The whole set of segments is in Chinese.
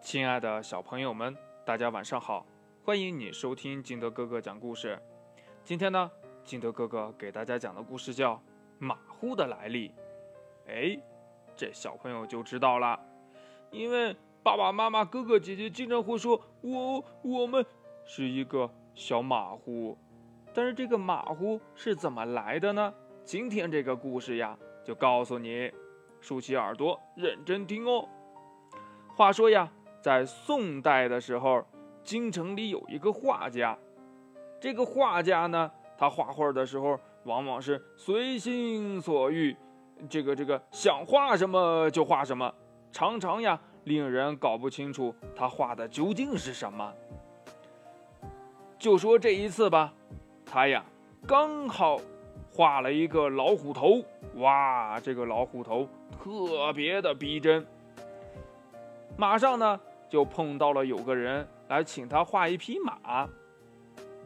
亲爱的小朋友们，大家晚上好！欢迎你收听金德哥哥讲故事。今天呢，金德哥哥给大家讲的故事叫《马虎的来历》。哎，这小朋友就知道了，因为爸爸妈妈、哥哥姐姐经常会说我我们是一个小马虎，但是这个马虎是怎么来的呢？今天这个故事呀，就告诉你，竖起耳朵认真听哦。话说呀。在宋代的时候，京城里有一个画家。这个画家呢，他画画的时候往往是随心所欲，这个这个想画什么就画什么，常常呀令人搞不清楚他画的究竟是什么。就说这一次吧，他呀刚好画了一个老虎头，哇，这个老虎头特别的逼真。马上呢。就碰到了有个人来请他画一匹马，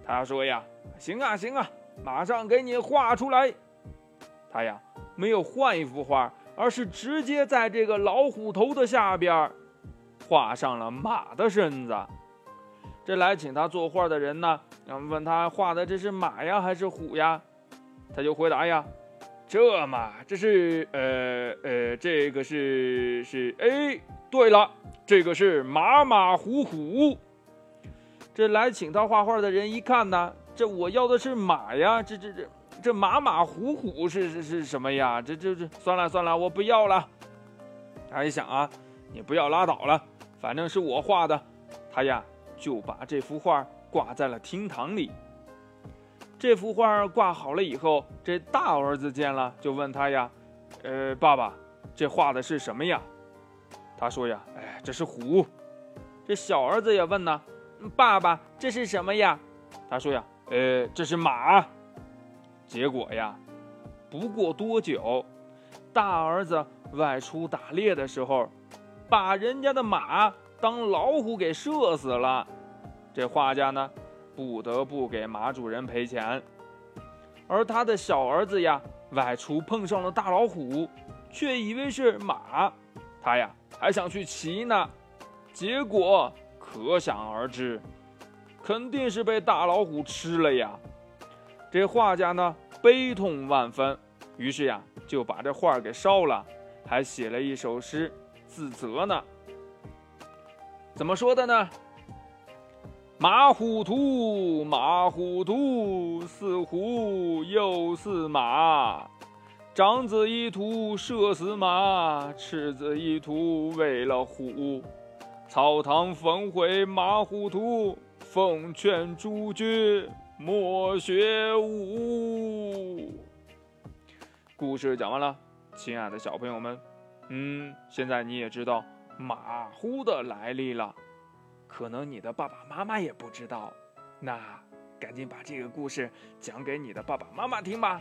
他说呀：“行啊行啊，马上给你画出来。”他呀没有换一幅画，而是直接在这个老虎头的下边画上了马的身子。这来请他作画的人呢，问他画的这是马呀还是虎呀？他就回答呀：“这嘛，这是呃呃，这个是是哎，对了。”这个是马马虎虎。这来请他画画的人一看呢，这我要的是马呀，这这这这马马虎虎是是是什么呀？这这这算了算了，我不要了。他一想啊，你不要拉倒了，反正是我画的。他呀就把这幅画挂在了厅堂里。这幅画挂好了以后，这大儿子见了就问他呀：“呃，爸爸，这画的是什么呀？”他说呀：“哎，这是虎。”这小儿子也问呢：“爸爸，这是什么呀？”他说呀：“呃，这是马。”结果呀，不过多久，大儿子外出打猎的时候，把人家的马当老虎给射死了。这画家呢，不得不给马主人赔钱。而他的小儿子呀，外出碰上了大老虎，却以为是马，他呀。还想去骑呢，结果可想而知，肯定是被大老虎吃了呀。这画家呢悲痛万分，于是呀就把这画给烧了，还写了一首诗自责呢。怎么说的呢？马虎图，马虎图，似虎又似马。长子一图射死马，赤子一图为了虎。草堂焚毁马虎图，奉劝诸君莫学武。故事讲完了，亲爱的小朋友们，嗯，现在你也知道马虎的来历了，可能你的爸爸妈妈也不知道，那赶紧把这个故事讲给你的爸爸妈妈听吧。